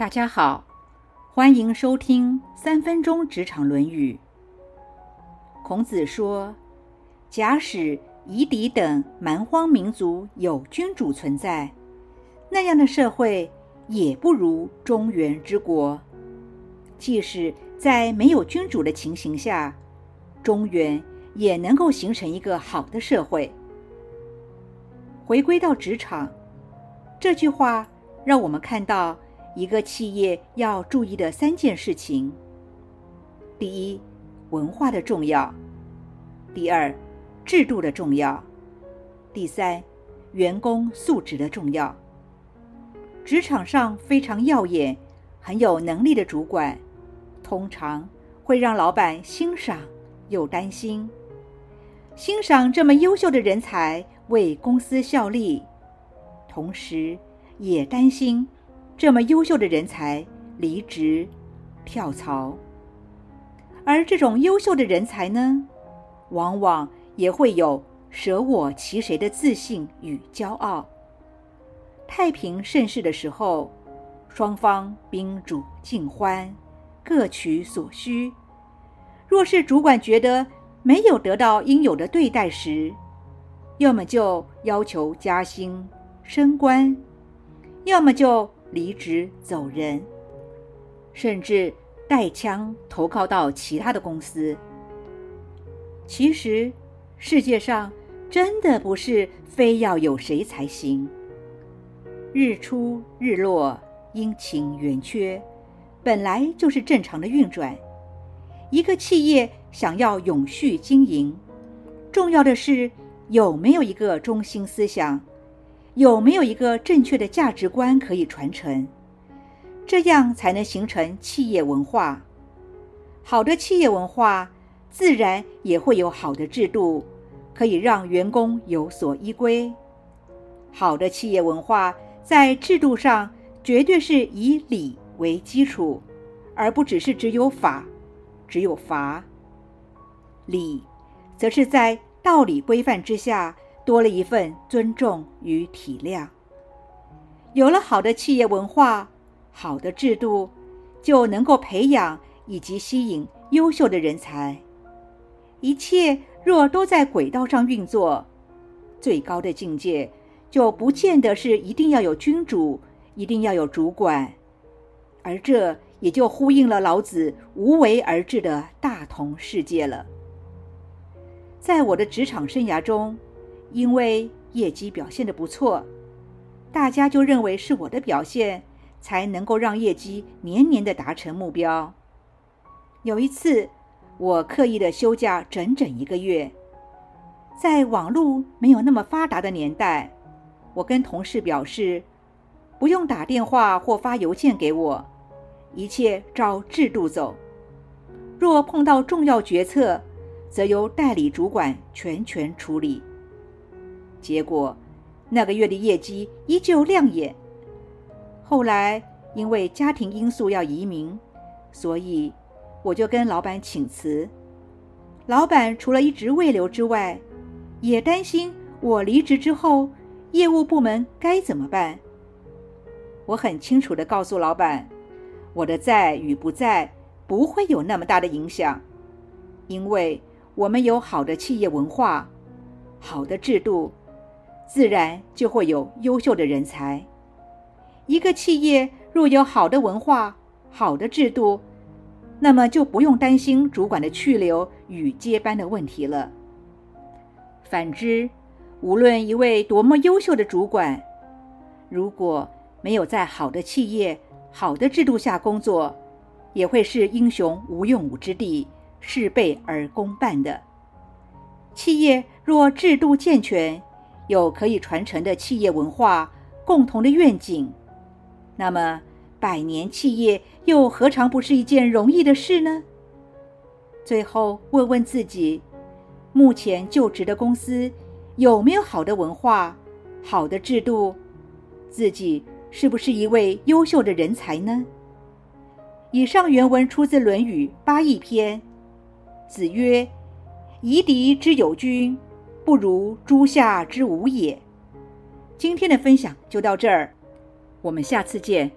大家好，欢迎收听三分钟职场《论语》。孔子说：“假使夷狄等蛮荒民族有君主存在，那样的社会也不如中原之国。即使在没有君主的情形下，中原也能够形成一个好的社会。”回归到职场，这句话让我们看到一个企业要注意的三件事情：第一，文化的重要；第二，制度的重要；第三，员工素质的重要。职场上非常耀眼、很有能力的主管，通常会让老板欣赏又担心。欣赏这么优秀的人才。为公司效力，同时也担心这么优秀的人才离职跳槽，而这种优秀的人才呢，往往也会有舍我其谁的自信与骄傲。太平盛世的时候，双方宾主尽欢，各取所需。若是主管觉得没有得到应有的对待时，要么就要求加薪升官，要么就离职走人，甚至带枪投靠到其他的公司。其实，世界上真的不是非要有谁才行。日出日落，阴晴圆缺，本来就是正常的运转。一个企业想要永续经营，重要的是。有没有一个中心思想？有没有一个正确的价值观可以传承？这样才能形成企业文化。好的企业文化，自然也会有好的制度，可以让员工有所依归。好的企业文化在制度上绝对是以礼为基础，而不只是只有法，只有罚。礼，则是在。道理规范之下，多了一份尊重与体谅。有了好的企业文化、好的制度，就能够培养以及吸引优秀的人才。一切若都在轨道上运作，最高的境界就不见得是一定要有君主，一定要有主管，而这也就呼应了老子“无为而治”的大同世界了。在我的职场生涯中，因为业绩表现的不错，大家就认为是我的表现才能够让业绩年年的达成目标。有一次，我刻意的休假整整一个月，在网络没有那么发达的年代，我跟同事表示，不用打电话或发邮件给我，一切照制度走。若碰到重要决策，则由代理主管全权处理。结果，那个月的业绩依旧亮眼。后来因为家庭因素要移民，所以我就跟老板请辞。老板除了一直未留之外，也担心我离职之后业务部门该怎么办。我很清楚的告诉老板，我的在与不在不会有那么大的影响，因为。我们有好的企业文化，好的制度，自然就会有优秀的人才。一个企业若有好的文化、好的制度，那么就不用担心主管的去留与接班的问题了。反之，无论一位多么优秀的主管，如果没有在好的企业、好的制度下工作，也会是英雄无用武之地。事倍而功半的企业，若制度健全，有可以传承的企业文化、共同的愿景，那么百年企业又何尝不是一件容易的事呢？最后问问自己，目前就职的公司有没有好的文化、好的制度？自己是不是一位优秀的人才呢？以上原文出自《论语·八佾篇》。子曰：“夷狄之有君，不如诸夏之无也。”今天的分享就到这儿，我们下次见。